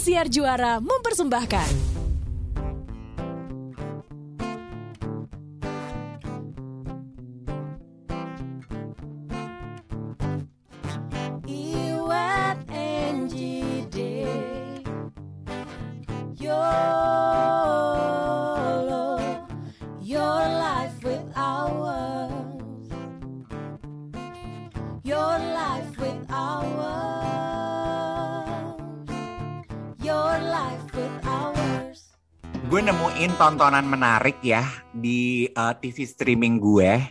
Siar Juara mempersembahkan. Tontonan menarik ya di uh, TV streaming gue.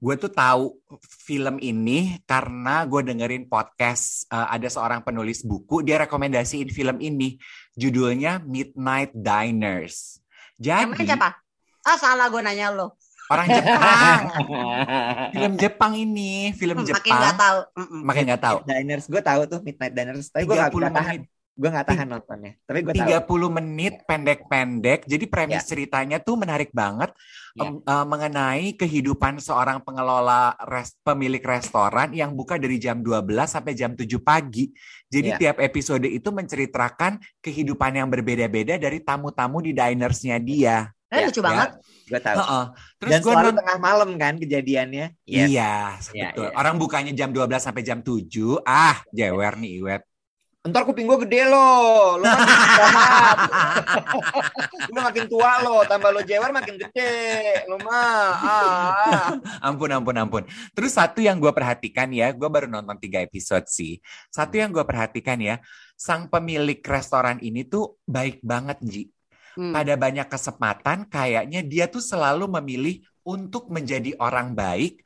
Gue tuh tahu film ini karena gue dengerin podcast uh, ada seorang penulis buku dia rekomendasiin film ini judulnya Midnight Diners. Emang Jadi siapa? Ah salah gue nanya lo. orang Jepang, film Jepang ini, film Hmm, Makin Jepang. nggak tahu. Mm-mm. Makin nggak tahu. Diners gue tahu tuh Midnight Diners tapi gue gak, 30 gak tahan menit. Gue gak tahan nontonnya tapi gue tahu 30 menit pendek-pendek. Jadi premis Ya. ceritanya tuh menarik banget Ya. em, eh, mengenai kehidupan seorang pengelola res- pemilik restoran yang buka dari jam 12 sampai jam 7 pagi. Jadi Ya. tiap episode itu menceritakan kehidupan yang berbeda-beda dari tamu-tamu di dinersnya dia. Ya, lucu ya. banget. gue tahu Heeh. Terus dan gue selalu tengah malam kan kejadiannya Yes. Iya, Ya, betul. ya. Orang bukanya jam 12 sampai jam 7. Ah, jewer nih Iwet. Ntar kuping gue gede loh. Lo. Lo makin tua lo. Tambah lo jewer makin gede. Lo mah. Ah. Ampun, ampun, ampun. Terus satu yang gue perhatikan ya, gue baru nonton tiga episode sih. Satu yang gue perhatikan ya, sang pemilik restoran ini tuh baik banget, Ji. Hmm. Pada banyak kesempatan, kayaknya dia tuh selalu memilih untuk menjadi orang baik,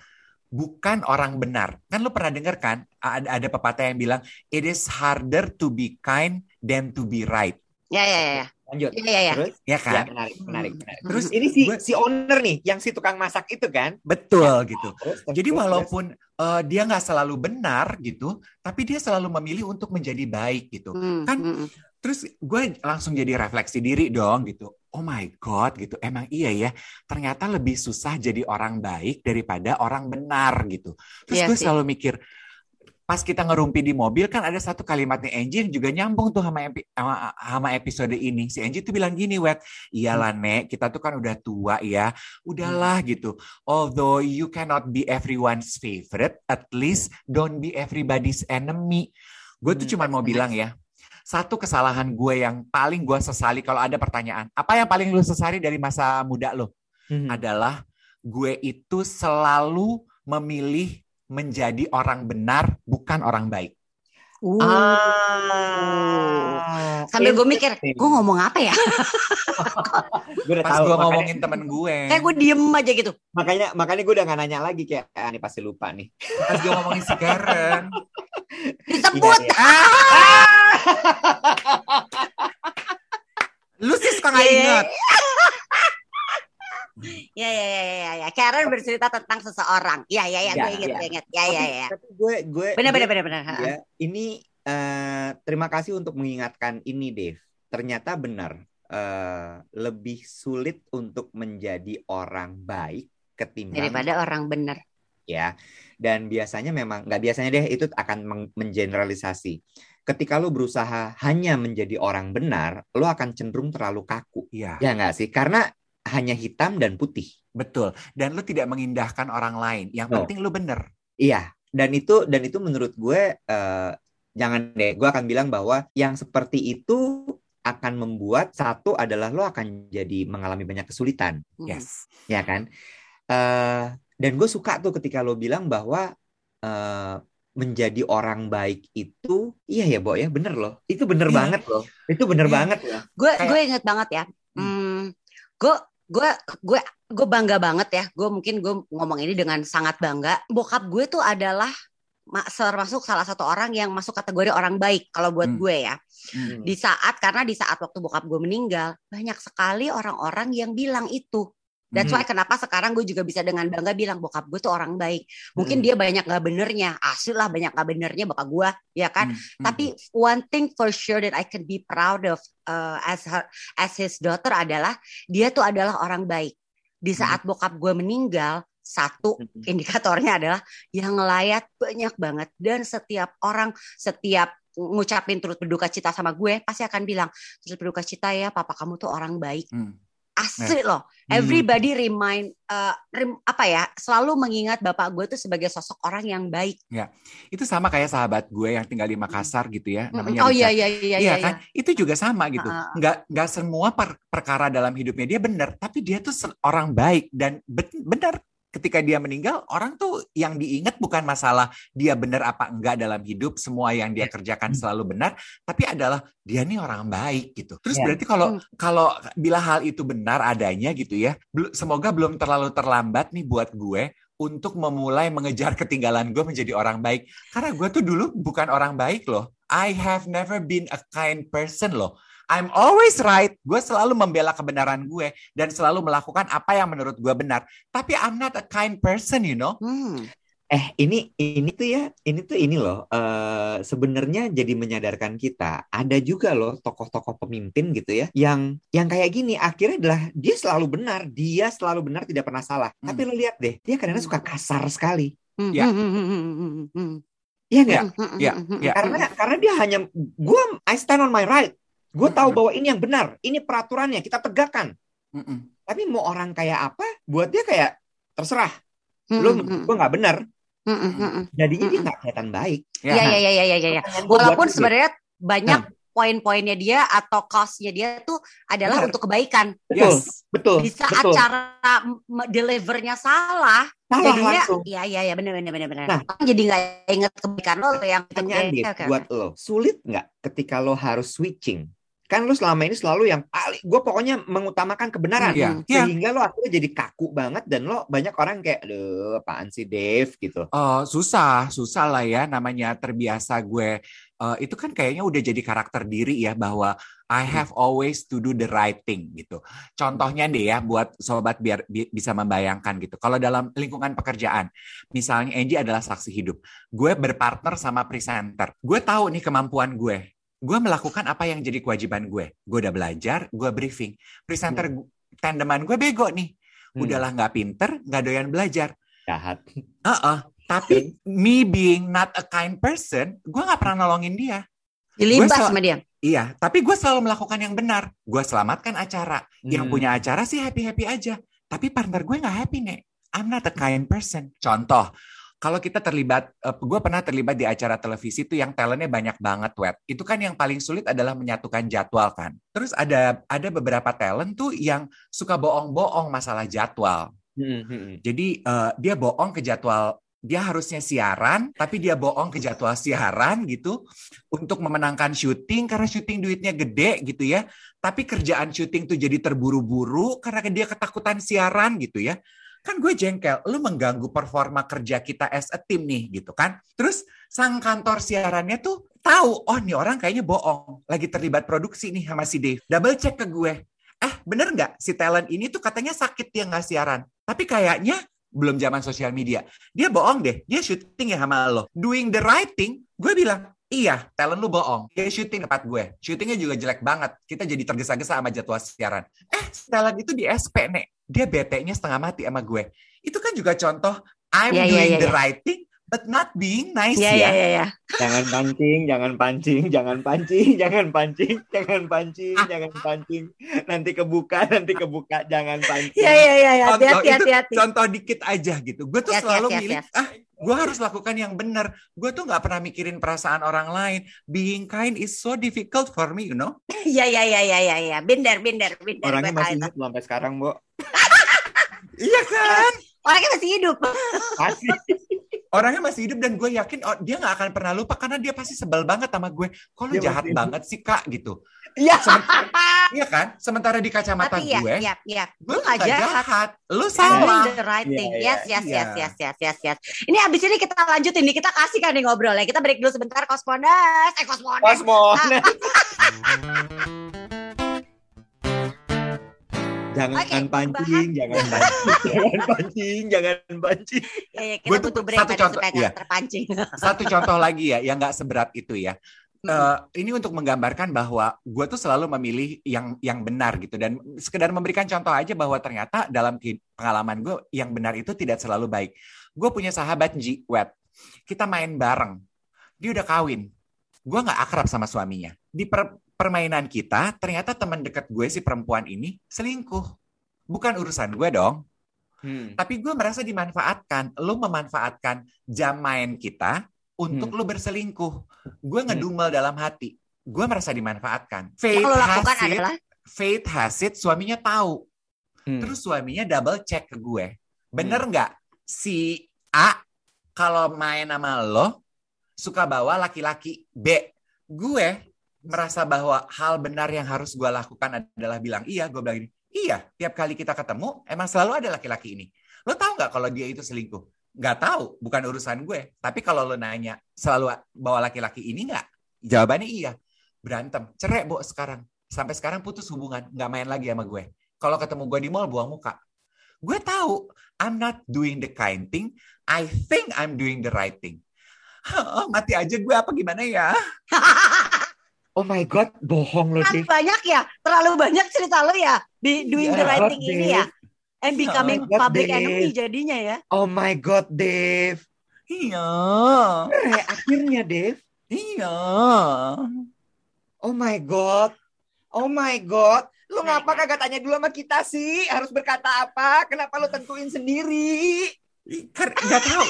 bukan orang benar. Kan lu pernah dengar kan, ada, ada pepatah yang bilang, it is harder to be kind than to be right. Ya ya ya. Lanjut. Ya ya ya. Terus? Ya Ya, kan? menarik, menarik, menarik. Terus Ini si gue- si owner nih, yang si tukang masak itu kan? betul gitu. Terus, terus, Jadi terus, walaupun eh, dia nggak selalu benar gitu, tapi dia selalu memilih untuk menjadi baik gitu. Hmm, Kan hmm, hmm. Terus gue langsung jadi refleksi diri dong gitu. Oh my God gitu. Emang iya ya. Ternyata lebih susah jadi orang baik daripada orang benar gitu. Terus Iya gue sih. selalu mikir, pas kita ngerumpi di mobil kan ada satu kalimatnya Angie yang juga nyambung tuh sama, epi- sama, sama episode ini. Si Angie tuh bilang gini, Wet, iyalah Nek, kita tuh kan udah tua ya. Udahlah gitu. Although you cannot be everyone's favorite, at least don't be everybody's enemy. Gue tuh Hmm, cuma mau bilang ya, satu kesalahan gue yang paling gue sesali kalau ada pertanyaan, apa yang paling lu sesali dari masa muda lo? Hmm. Adalah gue itu selalu memilih menjadi orang benar, bukan orang baik. Uh. Ah, Sambil gue mikir, gue ngomong apa ya? Gue udah Pas tahu. gue ngomongin temen gue, Kayak gue diem aja gitu. makanya makanya gue udah gak nanya lagi kayak ah, ini pasti lupa nih. pas gue ngomongin si Karen, Disebut. Iya, iya. lu sih suka nggak Iya. Ya ya ya ya ya. Karen bercerita tentang seseorang. Ya ya ya. Ya, Gue inget ya. gue inget. Ya ya ya. Tapi gue gue Benar benar benar benar. ya, ini eh, terima kasih untuk mengingatkan ini, Dave. Ternyata benar eh, lebih sulit untuk menjadi orang baik ketimbang Daripada orang benar. ya. Dan biasanya memang nggak biasanya deh itu akan meng- mengeneralisasi. Ketika lo berusaha hanya menjadi orang benar, lo akan cenderung terlalu kaku. Iya, Ya nggak sih? Karena hanya hitam dan putih. betul. Dan lu tidak mengindahkan orang lain. Yang No. penting lu bener. Iya, dan itu dan itu menurut gue eh, jangan deh. Gue akan bilang bahwa yang seperti itu akan membuat satu adalah lo akan jadi mengalami banyak kesulitan, Hmm. Yes. ya kan? Eh, dan gue suka tuh ketika lo bilang bahwa eh, menjadi orang baik itu, iya ya, Bo ya, bener loh. Itu bener Iya. banget loh. Itu bener Iya. banget loh. Gue gue inget banget ya. Hmm, gue gue gue gue bangga banget ya. Gue mungkin gue ngomong ini dengan sangat bangga. Bokap gue tuh adalah ma- termasuk salah satu orang yang masuk kategori orang baik kalau buat Hmm. gue ya. Hmm. Di saat karena di saat waktu bokap gue meninggal banyak sekali orang-orang yang bilang itu. That's Hmm. why kenapa sekarang gue juga bisa dengan bangga bilang bokap gue tuh orang baik. Mungkin Hmm. dia banyak gak benernya, asli lah banyak gak benernya bokap gue, ya kan? Hmm. Tapi one thing for sure that I can be proud of uh, as her, as his daughter adalah dia tuh adalah orang baik. Di saat bokap gue meninggal, satu Hmm. indikatornya adalah yang ngelayat banyak banget dan setiap orang, setiap ngucapin turut berduka cita sama gue pasti akan bilang turut berduka cita ya papa kamu tuh orang baik Hmm. Asli loh Hmm. everybody remind uh, rem- apa ya selalu mengingat bapak gue tuh sebagai sosok orang yang baik Itu sama kayak sahabat gue yang tinggal di Makassar gitu ya, namanya oh iya Richard. iya iya Iya iya kan? Itu juga sama gitu. Ah. Nggak nggak semua per- perkara dalam hidupnya dia benar, tapi dia tuh orang baik dan ben- benar ketika dia meninggal orang tuh yang diingat bukan masalah dia benar apa enggak dalam hidup, semua yang dia kerjakan selalu benar, tapi adalah dia nih orang baik gitu. Terus Ya. berarti kalau Hmm. kalau bila hal itu benar adanya gitu ya, semoga belum terlalu terlambat nih buat gue untuk memulai mengejar ketinggalan gue menjadi orang baik. Karena gue tuh dulu bukan orang baik loh. I have never been a kind person loh. I'm always right. Gue selalu membela kebenaran gue dan selalu melakukan apa yang menurut gue benar. Tapi I'm not a kind person, you know. Hmm. Eh ini ini tuh ya ini tuh ini loh eh sebenarnya jadi menyadarkan kita ada juga loh tokoh-tokoh pemimpin gitu ya yang yang kayak gini akhirnya adalah dia selalu benar dia selalu benar tidak pernah salah Hmm. tapi lo lihat deh dia kadang-kadang suka kasar sekali Hmm, Ya. hmm, hmm, hmm, hmm, hmm, hmm. Iya nggak Ya, Hmm, hmm, ya, hmm, hmm, ya. hmm. karena karena dia hanya gue I stand on my right gue tahu Mm-mm. bahwa ini yang benar ini peraturannya kita tegakkan Mm-mm. tapi mau orang kayak apa buat dia kayak terserah Hmm, lo hmm, hmm, gue nggak benar hmm, hmm, hmm, hmm. jadinya dia Mm-mm. nggak kelihatan baik Ya. Iya iya iya iya iya. iya. Buat Walaupun sebenarnya banyak Nah. poin-poinnya dia atau costnya dia tuh adalah Benar. untuk kebaikan. betul Yes. betul Di saat betul cara delivernya salah, salah jadinya iya iya iya benar benar benar benar. Nah. Jadi nggak inget kebaikan lo yang pertanyaan Dit, oke, buat lo sulit nggak ketika lo harus switching kan lo selama ini selalu yang paling gue pokoknya mengutamakan kebenaran Iya. Hmm. Iya. sehingga lo akhirnya jadi kaku banget dan lo banyak orang kayak aduh apaan sih Dave gitu Oh, susah, susah lah ya namanya terbiasa gue. Eh, itu kan kayaknya udah jadi karakter diri ya bahwa I have always to do the right thing gitu. Contohnya deh ya buat sobat biar bi- bisa membayangkan gitu. Kalau dalam lingkungan pekerjaan, misalnya Angie adalah saksi hidup. Gue berpartner sama presenter. Gue tahu nih kemampuan gue. Gue melakukan apa yang jadi kewajiban gue. Gue udah belajar, gue briefing. Presenter gu- tandeman gue bego nih. Hmm, Udahlah nggak pinter, nggak doyan belajar. jahat Heeh, tapi me being not a kind person, gue nggak pernah nolongin dia. Gue sel- sama dia. Iya, tapi gue selalu melakukan yang benar. Gue selamatkan acara. Yang Hmm. punya acara sih happy-happy aja. Tapi partner gue nggak happy, Nek. I'm not a kind person. Contoh, kalau kita terlibat, gue pernah terlibat di acara televisi itu yang talentnya banyak banget, web. Itu kan yang paling sulit adalah menyatukan jadwal kan. Terus ada ada beberapa talent tuh yang suka bohong-bohong masalah jadwal. Hmm, hmm. Jadi eh, dia bohong ke jadwal, dia harusnya siaran, tapi dia bohong ke jadwal siaran gitu untuk memenangkan syuting karena syuting duitnya gede gitu ya. Tapi kerjaan syuting tuh jadi terburu-buru karena dia ketakutan siaran gitu ya. Kan gue jengkel, lu mengganggu performa kerja kita as a team nih gitu kan. Terus sang kantor siarannya tuh tahu, oh nih orang kayaknya bohong, lagi terlibat produksi nih sama si Dave. Double check ke gue, eh bener nggak si talent ini tuh katanya sakit dia nggak siaran. Tapi kayaknya belum zaman sosial media. Dia bohong deh, dia syuting ya sama lo. Doing the right thing, gue bilang, iya talent lu bohong. Dia syuting tempat gue. Syutingnya juga jelek banget. Kita jadi tergesa-gesa sama jadwal siaran. Eh, talent itu di SP, Nek. Dia bete-nya setengah mati sama gue. Itu kan juga contoh, I'm Iya, iya, doing iya, the iya. right thing, but not being nice Iya ya. iya iya iya. jangan pancing jangan pancing jangan pancing jangan pancing jangan pancing jangan pancing nanti kebuka nanti kebuka jangan pancing Iya iya iya iya. Contoh Hati-hati hati-hati. contoh dikit aja gitu. Gue tuh Yes, selalu yes, milih, ah, gue harus lakukan yang benar. Gue tuh nggak pernah mikirin perasaan orang lain. Being kind is so difficult for me, you know. Iya iya iya iya iya iya. Binder binder binder. orangnya masih ingat sampai sekarang bu Iya kan? Orangnya masih hidup. masih Orangnya masih hidup dan gue yakin oh, dia nggak akan pernah lupa karena dia pasti sebel banget sama gue. Kok lu Dia jahat masih- banget sih kak gitu. iya Iya kan? Sementara di kacamata Tapi ya gue, ya ya. gue Lu nggak jahat. jahat. Lu salah. the right Iya, thing. iya, Yes, yes, iya. yes, yes, yes, yes, yes. Ini abis ini kita lanjutin nih. Kita kasih kan nih ngobrol ya. Kita break dulu sebentar. Kosmondas. Eh, Kosmondas. Kosmon Jangan Oke, pancing, jangan pancing, jangan pancing, jangan pancing. Ya, ya, kita butuh break satu contoh, nggak terpancing. Satu contoh lagi ya, yang nggak seberat itu ya. Eh, ini untuk menggambarkan bahwa gue tuh selalu memilih yang yang benar gitu dan sekedar memberikan contoh aja bahwa ternyata dalam pengalaman gue yang benar itu tidak selalu baik. Gue punya sahabat Ji Wet, kita main bareng, dia udah kawin, gue nggak akrab sama suaminya. Di per- permainan kita, ternyata teman dekat gue si perempuan ini selingkuh. Bukan urusan gue dong. Hmm. Tapi gue merasa dimanfaatkan. Lu memanfaatkan jam main kita untuk Hmm. lu berselingkuh. Gue ngedumel dalam hati. Gue merasa dimanfaatkan. Yang Faith lo lakukan has it, adalah Faith has it, suaminya tahu. Hmm. Terus suaminya double check ke gue. Bener nggak si A kalau main sama lo suka bawa laki-laki B. Gue merasa bahwa hal benar yang harus gue lakukan adalah bilang iya. Gue bilang gini, iya. Tiap kali kita ketemu emang selalu ada laki-laki ini. Lo tahu nggak kalau dia itu selingkuh? Nggak tahu, bukan urusan gue. Tapi kalau lo nanya selalu bawa laki-laki ini nggak? Jawabannya iya. Berantem, cerai bu sekarang. Sampai sekarang putus hubungan, nggak main lagi sama gue. Kalau ketemu gue di mall buang muka. Gue tahu I'm not doing the kind thing. I think I'm doing the right thing. Oh, mati aja gue apa gimana ya? Oh my god, bohong lo, Kan Dave. banyak ya, terlalu banyak cerita lo ya di doing the Ya, right God, thing ini ya. And becoming God, public Dave. enemy jadinya ya. Oh my god, Dave. Iya, Eh, akhirnya, Dave. iya. Oh my god. Oh my god. Lu Nah, ngapa kagak tanya dulu sama kita sih? Harus berkata apa? Kenapa lu tentuin sendiri? Ih, Kan nggak tahu.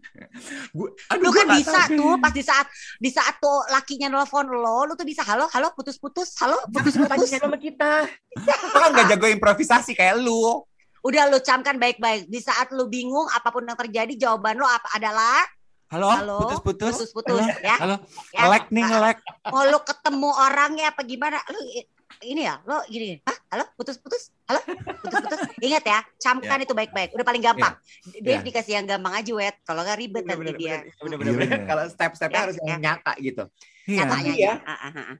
gue, aduh, Lu kan bisa tahu. tuh pas di saat di saat tuh lakinya nelfon lo, lu tuh bisa halo halo putus putus halo putus putus. Sama kita. Gue kan nggak jago improvisasi kayak lu. Udah lu camkan baik-baik. Di saat lu bingung apa pun yang terjadi jawaban lo apa adalah Halo, halo putus-putus. putus putus ya. Halo, ya. ngelek nih ngelek. Mau lu ketemu orangnya apa gimana? Lu ini ya, lo gini, hah? Halo, putus-putus? Halo, putus-putus? Ingat ya, camkan itu baik-baik. Udah paling gampang. Dave Ya. dikasih yang gampang aja, wet. Kalau nggak ribet nanti Bener-bener, dia. bener-bener, Iya, bener. bener. Kalau step-stepnya Ya, harus ya. yang nyata gitu. Iya. Nyatanya Iya. aja. Ah, ah, ah.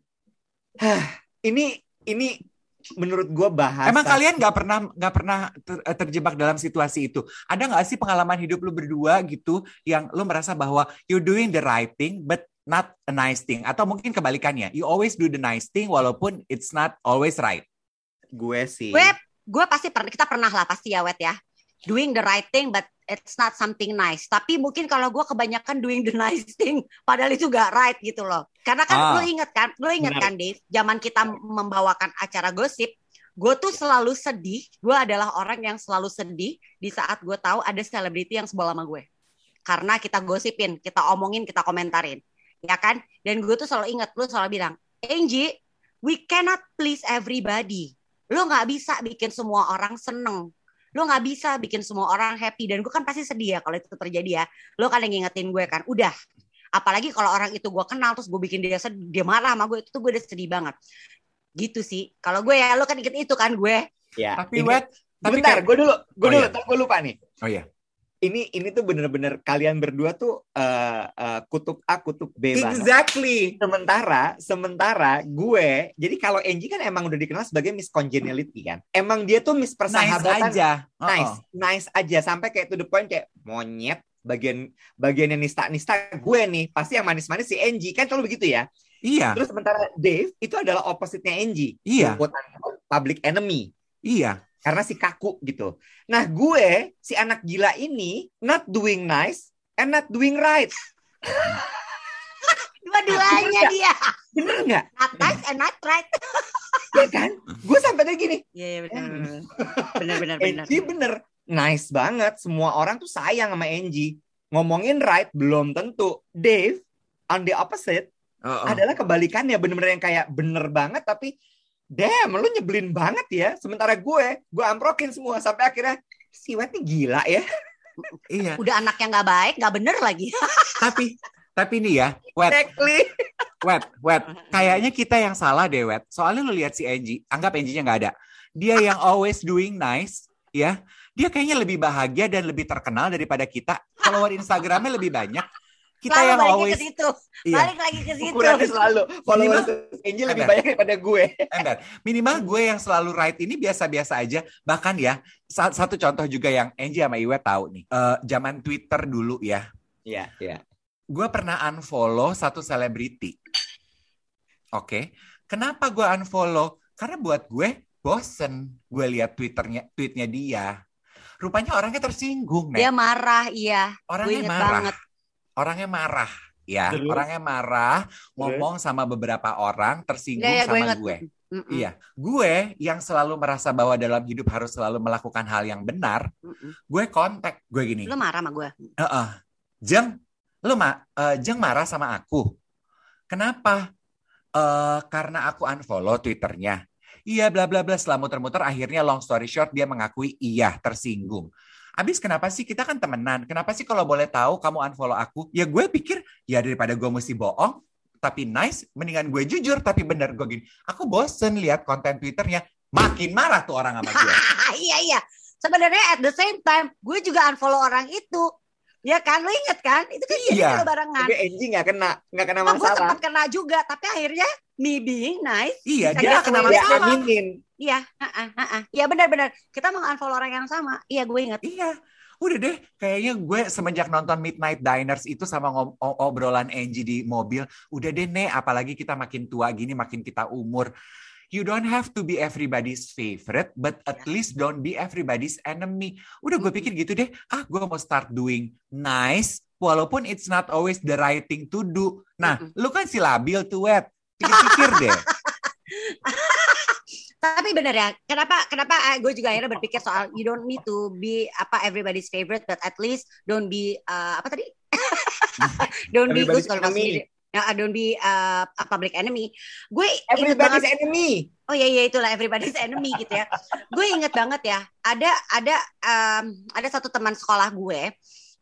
Ini ini menurut gua bahasa Emang kalian nggak pernah nggak pernah ter- terjebak dalam situasi itu? Ada nggak sih pengalaman hidup lu berdua gitu yang lu merasa bahwa you doing the right thing but not a nice thing atau mungkin kebalikannya you always do the nice thing walaupun it's not always right. gue sih. Gue, gue pasti pernah, kita pernah lah pasti ya, wet ya. Doing the right thing, but it's not something nice. Tapi mungkin kalau gue kebanyakan doing the nice thing, padahal itu gak right gitu loh. Karena kan Ah. lu inget kan, lu inget Benar. kan Dave, zaman kita membawakan acara gosip, gue tuh selalu sedih. Gue adalah orang yang selalu sedih di saat gue tahu ada selebriti yang sebelah sama gue. Karena kita gosipin, kita omongin, kita komentarin. Ya kan? Dan gue tuh selalu inget, lu selalu bilang, Angie, we cannot please everybody. Lu nggak bisa bikin semua orang seneng. Lu nggak bisa bikin semua orang happy. Dan gue kan pasti sedih ya kalau itu terjadi ya. Lu kan yang ngingetin gue kan. Udah. Apalagi kalau orang itu gue kenal terus gue bikin dia sedih, dia marah sama gue itu tuh gue udah sedih banget. Gitu sih. Kalau gue ya lu kan inget itu kan gue. Ya. Tapi ini- wet, tapi Bentar, kan- gue dulu, gue Oh, dulu, iya. gue lupa nih. oh iya, Ini ini tuh bener-bener kalian berdua tuh eh, eh, kutub A, kutub B banget. exactly. Sementara, sementara gue, jadi kalau Angie kan emang udah dikenal sebagai Miss Congeniality kan. Emang dia tuh Miss Nice persahabatan. aja. Oh, Nice, oh. nice aja sampai kayak to the point kayak monyet bagian bagian yang nista-nista gue nih pasti yang manis-manis si Angie kan selalu begitu ya. Iya, Terus sementara Dave itu adalah opposite-nya Angie. Iya. Public enemy iya. Karena si kaku gitu. Nah gue si anak gila ini not doing nice and not doing right. Dua-duanya dia. Bener nggak? Not nice and not right. Ya kan? Gue sampai kayak gini. Iya, iya benar. Benar benar benar. Angie bener nice banget. Semua orang tuh sayang sama Angie. Ngomongin right belum tentu. Dave on the opposite Oh, oh. adalah kebalikannya bener-bener yang kayak bener banget tapi damn lu nyebelin banget ya. Sementara gue gue amprokin semua sampai akhirnya si Wet nih gila ya. Iya. Udah anak yang nggak baik, nggak bener lagi. tapi tapi nih ya, wet, Exactly. wet, wet. Kayaknya kita yang salah deh, wet. Soalnya lu lihat si Angie, anggap Angie-nya nggak ada. Dia yang always doing nice, ya. Dia kayaknya lebih bahagia dan lebih terkenal daripada kita. Follower Instagramnya lebih banyak. Kita Selalu yang baliknya always, ke situ. iya. Balik lagi ke situ. Ukurannya selalu followers Minimal- Angie lebih banyak daripada gue. Ember, minimal gue yang selalu right ini biasa-biasa aja. Bahkan ya, sa- satu contoh juga yang Angie sama Iwe tahu nih. Eh, zaman Twitter dulu ya, Iya, iya. gue pernah unfollow satu selebriti. Oke, kenapa gue unfollow? Karena buat gue bosen gue lihat twitternya tweetnya dia. Rupanya orangnya tersinggung, Dia nih. marah, iya. Gue Orangnya inget marah. banget. Orangnya marah, ya, Terus? orangnya marah, ngomong sama beberapa orang, tersinggung gue sama ingat. gue. Mm-mm. Iya, gue yang selalu merasa bahwa dalam hidup harus selalu melakukan hal yang benar, Mm-mm. gue kontak gue gini. Lu marah sama gue? Heeh. Jeng, lu ma eh, Jeng marah sama aku. Kenapa? Eh karena aku unfollow Twitternya. Iya, bla bla bla. Setelah muter-muter, akhirnya long story short dia mengakui iya tersinggung. Abis kenapa sih kita kan temenan? Kenapa sih kalau boleh tahu kamu unfollow aku? Ya gue pikir ya daripada gue mesti bohong, tapi nice, mendingan gue jujur tapi bener gue gini. Aku bosen lihat konten Twitternya, makin marah tuh orang sama gue. iya iya. Sebenarnya at the same time gue juga unfollow orang itu. Ya kan, lu inget kan? Itu kan Iya. kita barengan. Tapi Angie nggak kena, nggak kena gue masalah. sempat kena juga, tapi akhirnya me being nice. Iya, dia get kena away with masalah. it. Feminin. Iya, heeh, heeh. Iya benar-benar. Kita mau unfollow orang yang sama. Iya, gue inget. Iya, udah deh. Kayaknya gue semenjak nonton Midnight Diners itu sama o- obrolan Angie di mobil, udah deh Nek, apalagi kita makin tua gini, makin kita umur. You don't have to be everybody's favorite, but at least don't be everybody's enemy. Udah gue pikir gitu deh, ah gue mau start doing nice, walaupun it's not always the right thing to do. Nah, lu kan si labil tuh, Wet. Pikir-pikir deh. Tapi bener ya, kenapa kenapa eh, gue juga akhirnya berpikir soal you don't need to be apa everybody's favorite, but at least don't be uh, apa tadi? don't be good kalau. Inggris. Ya, don't be uh, a public enemy. Gue Everybody's banget. enemy. Oh iya iya itulah everybody's enemy gitu ya. gue inget banget ya. Ada ada um, ada satu teman sekolah gue.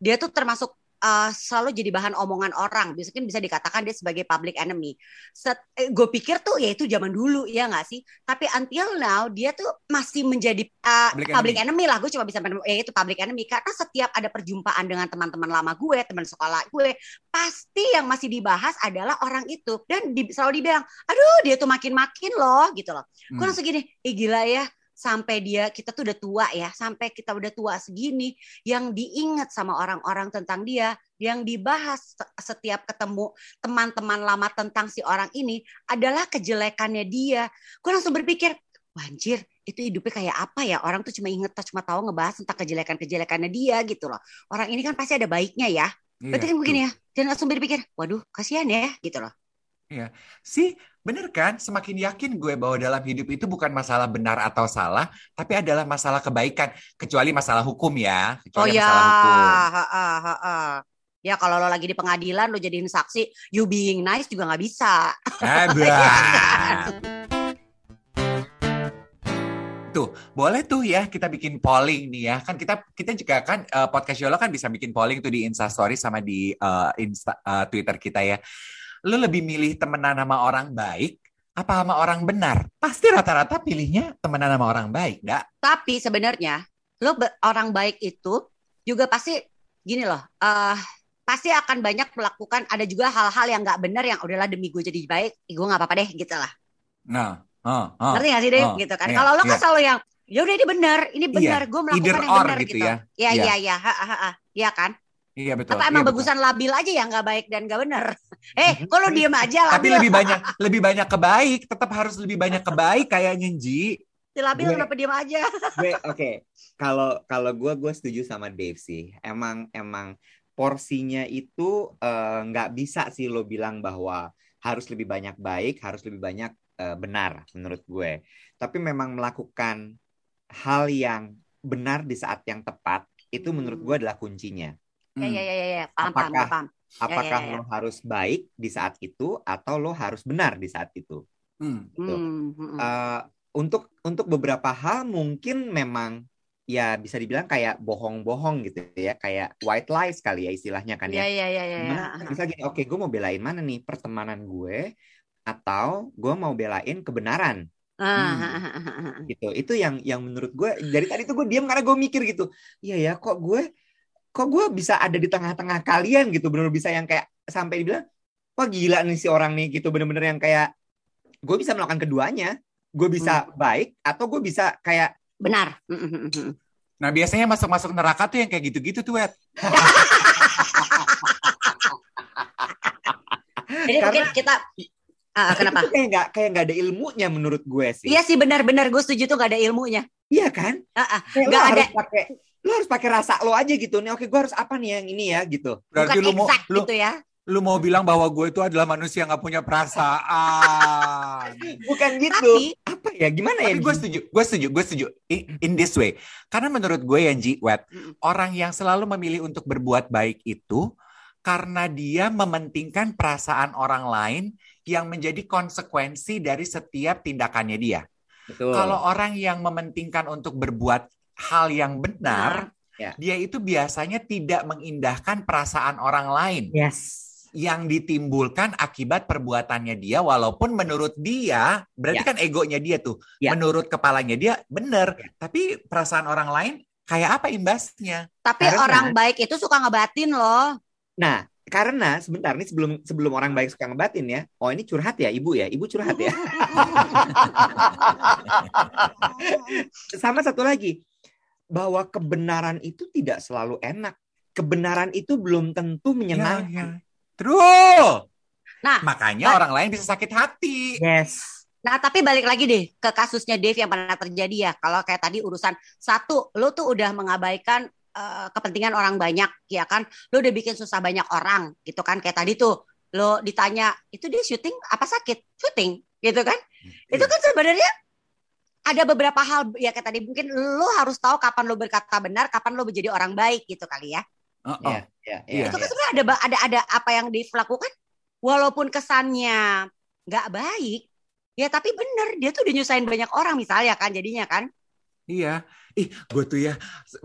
Dia tuh termasuk uh, selalu jadi bahan omongan orang. Biasanya bisa dikatakan dia sebagai public enemy. Set, eh, gue pikir tuh ya itu zaman dulu ya nggak sih. Tapi until now dia tuh masih menjadi uh, Public public, enemy. lah. Gue cuma bisa menem- ya itu public enemy karena setiap ada perjumpaan dengan teman-teman lama gue, teman sekolah gue, pasti yang masih dibahas adalah orang itu dan di- selalu dibilang, aduh dia tuh makin-makin loh gitu loh. Gue Hmm. langsung gini, eh gila ya, sampai dia kita tuh udah tua ya, sampai kita udah tua segini, yang diingat sama orang-orang tentang dia, yang dibahas se- setiap ketemu teman-teman lama tentang si orang ini adalah kejelekannya dia. Gue langsung berpikir, wanjir, itu hidupnya kayak apa ya? Orang tuh cuma inget, cuma tahu ngebahas tentang kejelekan-kejelekannya dia gitu loh. Orang ini kan pasti ada baiknya ya. Iya, Berarti kan begini ya. Dan langsung berpikir, waduh, kasihan ya gitu loh. Sih, bener kan? Semakin yakin gue bahwa dalam hidup itu bukan masalah benar atau salah, tapi adalah masalah kebaikan. Kecuali masalah hukum ya. Oh Kecuali ya, masalah hukum. ha-ha, ha-ha. Ya kalau lo lagi di pengadilan lo jadiin saksi, you being nice juga nggak bisa. Bah. Tuh, boleh tuh ya kita bikin polling nih ya. Kan kita kita juga kan eh, podcast Yolo kan bisa bikin polling tuh di Insta Story sama di eh, Insta eh, Twitter kita ya. Lu lebih milih temenan sama orang baik apa sama orang benar? Pasti rata-rata pilihnya temenan sama orang baik, enggak? Tapi sebenarnya lo orang baik itu juga pasti gini loh, eh pasti akan banyak melakukan ada juga hal-hal yang nggak benar yang udahlah demi gue jadi baik, gue nggak apa-apa deh gitu lah. Nah, oh, oh. Ngerti gak sih deh oh, gitu kan? iya, Kalau lo kan iya. selalu yang ya udah ini benar, ini benar, gue melakukan either yang benar gitu gitu. ya. Iya Iya. iya iya, ha, ha, ha. Iya kan? Iya betul. Apa iya, emang betul. bagusan labil aja yang nggak baik dan nggak benar? Eh, kok lo diem aja Tapi labil? lebih banyak lebih banyak kebaik, tetap harus lebih banyak kebaik kayaknya Ji. Si labil Gue- kenapa diem aja? gue oke kalau kalau gue gue setuju sama Dave sih emang emang porsinya itu eh, nggak bisa sih lo bilang bahwa harus lebih banyak baik harus lebih banyak eh, benar menurut gue tapi memang melakukan hal yang benar di saat yang tepat itu menurut Hmm. gue adalah kuncinya Ya Hmm. ya ya ya, ya. paham paham Apakah- paham. apakah ya, ya. lo harus baik di saat itu atau lo harus benar di saat itu Hmm. Gitu. Hmm, hmm, hmm. Eh, untuk untuk beberapa hal mungkin memang ya bisa dibilang kayak bohong-bohong gitu ya kayak white lies kali ya istilahnya kan Ya ya. ya ya ya. ya. Di mana Misal gini, oke gue mau belain mana nih pertemanan gue atau gue mau belain kebenaran Ah, gitu. Itu yang yang menurut gue dari tadi tuh gue diam karena gue mikir gitu. Iya ya kok gue kok gue bisa ada di tengah-tengah kalian gitu bener bisa yang kayak sampai dibilang wah gila nih si orang nih gitu bener-bener yang kayak gue bisa melakukan keduanya. Gue bisa baik atau gue bisa kayak Benar. Hmm, hmm, hmm, hmm. Nah biasanya masuk-masuk neraka tuh yang kayak gitu-gitu tuh, Wet. Jadi Karena- mungkin kita Ah, kenapa? itu kayak nggak kayak nggak ada ilmunya menurut gue sih. Iya sih benar-benar gue setuju tuh gak ada ilmunya. Iya kan? Kayak lo Nggak harus ada. pakai lo harus pakai rasa lo aja gitu nih. Oke, gue harus apa nih yang ini ya gitu. Berarti Bukan lu mau exact lu gitu ya. Lu mau bilang bahwa gue itu adalah manusia yang gak punya perasaan. Bukan gitu. Tapi Apa ya? Gimana ya? Tapi gue setuju, gue setuju, gue setuju in, in this way. Karena menurut gue yang Ji, Wet, Mm-mm. orang yang selalu memilih untuk berbuat baik itu karena dia mementingkan perasaan orang lain yang menjadi konsekuensi dari setiap tindakannya dia. Betul. Kalau orang yang mementingkan untuk berbuat hal yang benar, Ya. dia itu biasanya tidak mengindahkan perasaan orang lain yes. yang ditimbulkan akibat perbuatannya dia walaupun menurut dia berarti Ya. kan egonya dia tuh Ya. menurut kepalanya dia benar tapi perasaan orang lain kayak apa imbasnya tapi Karena- orang baik itu suka ngebatin loh. Nah, karena sebentar nih sebelum sebelum orang baik suka ngebatin ya. Oh, ini curhat ya, Ibu ya. Ibu curhat ya. Sama satu lagi, bahwa kebenaran itu tidak selalu enak. Kebenaran itu belum tentu menyenangkan. Ya, ya. True. Nah, makanya Mbak- orang lain bisa sakit hati. Yes. Nah, tapi balik lagi deh ke kasusnya Dave yang pernah terjadi ya. Kalau kayak tadi urusan satu, lo tuh udah mengabaikan eh, kepentingan orang banyak, ya kan? Lo udah bikin susah banyak orang, gitu kan? Kayak tadi tuh, lo ditanya, itu dia syuting apa sakit? Syuting, gitu kan? Itu kan sebenarnya ada beberapa hal ya kayak tadi mungkin lo harus tahu kapan lo berkata benar, kapan lo menjadi orang baik gitu kali ya. Oh, oh. Ya, ya, Iya. itu kan sebenarnya ada ada ada apa yang Dave lakukan walaupun kesannya nggak baik ya tapi bener dia tuh udah nyusahin banyak orang misalnya kan jadinya kan Iya. Ih, gue tuh ya,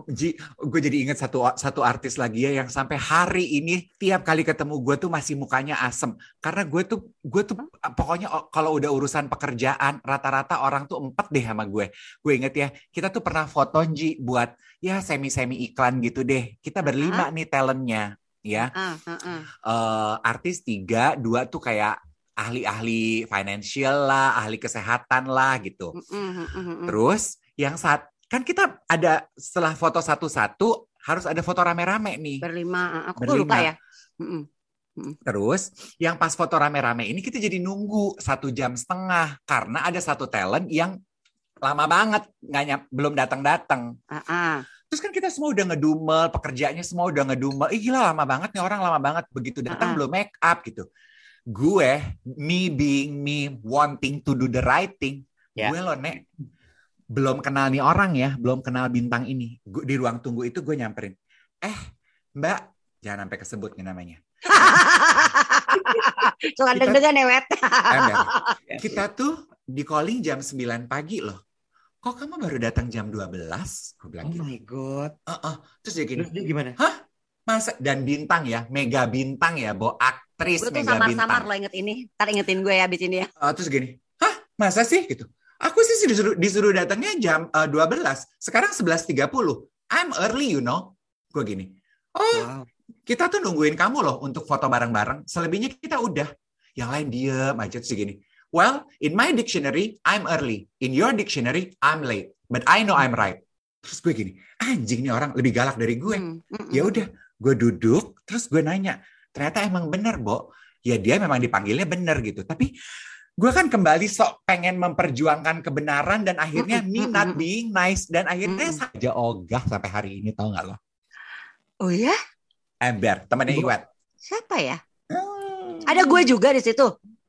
Ji, gue jadi inget satu satu artis lagi ya yang sampai hari ini tiap kali ketemu gue tuh masih mukanya asem. Karena gue tuh, gue tuh pokoknya o- kalau udah urusan pekerjaan, rata-rata orang tuh empet deh sama gue. Gue inget ya, kita tuh pernah foto Ji buat ya semi-semi iklan gitu deh. Kita berlima nih talentnya, ya. Ah, ah, ah. eh artis tiga, dua tuh kayak ahli-ahli financial lah, ahli kesehatan lah gitu. Mm. Terus yang saat kan kita ada setelah foto satu-satu harus ada foto rame-rame nih. berlima ah, aku Berlima. lupa ya. Terus yang pas foto rame-rame ini kita jadi nunggu satu jam setengah karena ada satu talent yang lama banget nggak nyam- belum datang-datang. Ah, ah. Terus kan kita semua udah ngedumel, pekerjaannya semua udah ngedumel. Ih gila lama banget nih orang lama banget begitu datang Ah. belum make up gitu. Gue, me being me wanting to do the right thing, Ya. gue loh nek belum kenal nih orang ya, belum kenal bintang ini. Gu- di ruang tunggu itu gue nyamperin. Eh, Mbak, jangan sampai kesebut nih namanya. suka Kita- deg-degan ya wet Ember. Kita tuh di calling jam 9 pagi loh. Kok kamu baru datang jam 12? Gue bilang Oh gitu. my god. "Uh-uh." Terus dia gini, Terus dia gimana? masa dan bintang ya, mega bintang ya, bo aktris gue tuh mega samar-samar bintang. lo inget ini ntar ingetin gue ya abis ini ya Uh, terus gini, hah masa sih gitu? Aku sih disuruh, disuruh datangnya jam uh, 12, sekarang 11.30. I'm early you know. Gue gini, oh Wow. kita tuh nungguin kamu loh untuk foto bareng-bareng. Selebihnya kita udah. Yang lain diem aja terus gini. Well, in my dictionary, I'm early. In your dictionary, I'm late. But I know I'm right. Terus gue gini, anjing nih orang lebih galak dari gue. Mm, mm. Ya udah, gue duduk, terus gue nanya, ternyata emang bener, Bo. Ya dia memang dipanggilnya bener gitu. Tapi gue kan kembali sok pengen memperjuangkan kebenaran dan akhirnya me not being nice dan akhirnya Mm-mm. saja ogah sampai hari ini tau nggak lo? oh ya Ember, temennya Bo. Iwet. siapa ya Hmm. ada gue juga di situ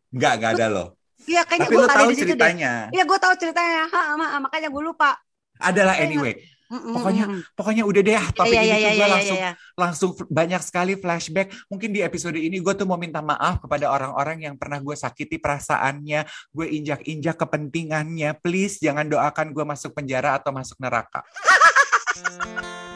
Nggak, nggak ada lo. Iya kayaknya gue ada di situ deh ceritanya. Iya gue tahu ceritanya ha, ma- makanya gue lupa Adalah anyway. Mm, mm, Pokoknya. Pokoknya udah deh ah, topik Iya, ini iya, tuh iya, gue iya, langsung iya, iya. langsung banyak sekali flashback. Mungkin di episode ini gue tuh mau minta maaf kepada orang-orang yang pernah gue sakiti perasaannya, gue injak-injak kepentingannya. Please jangan doakan gue masuk penjara atau masuk neraka.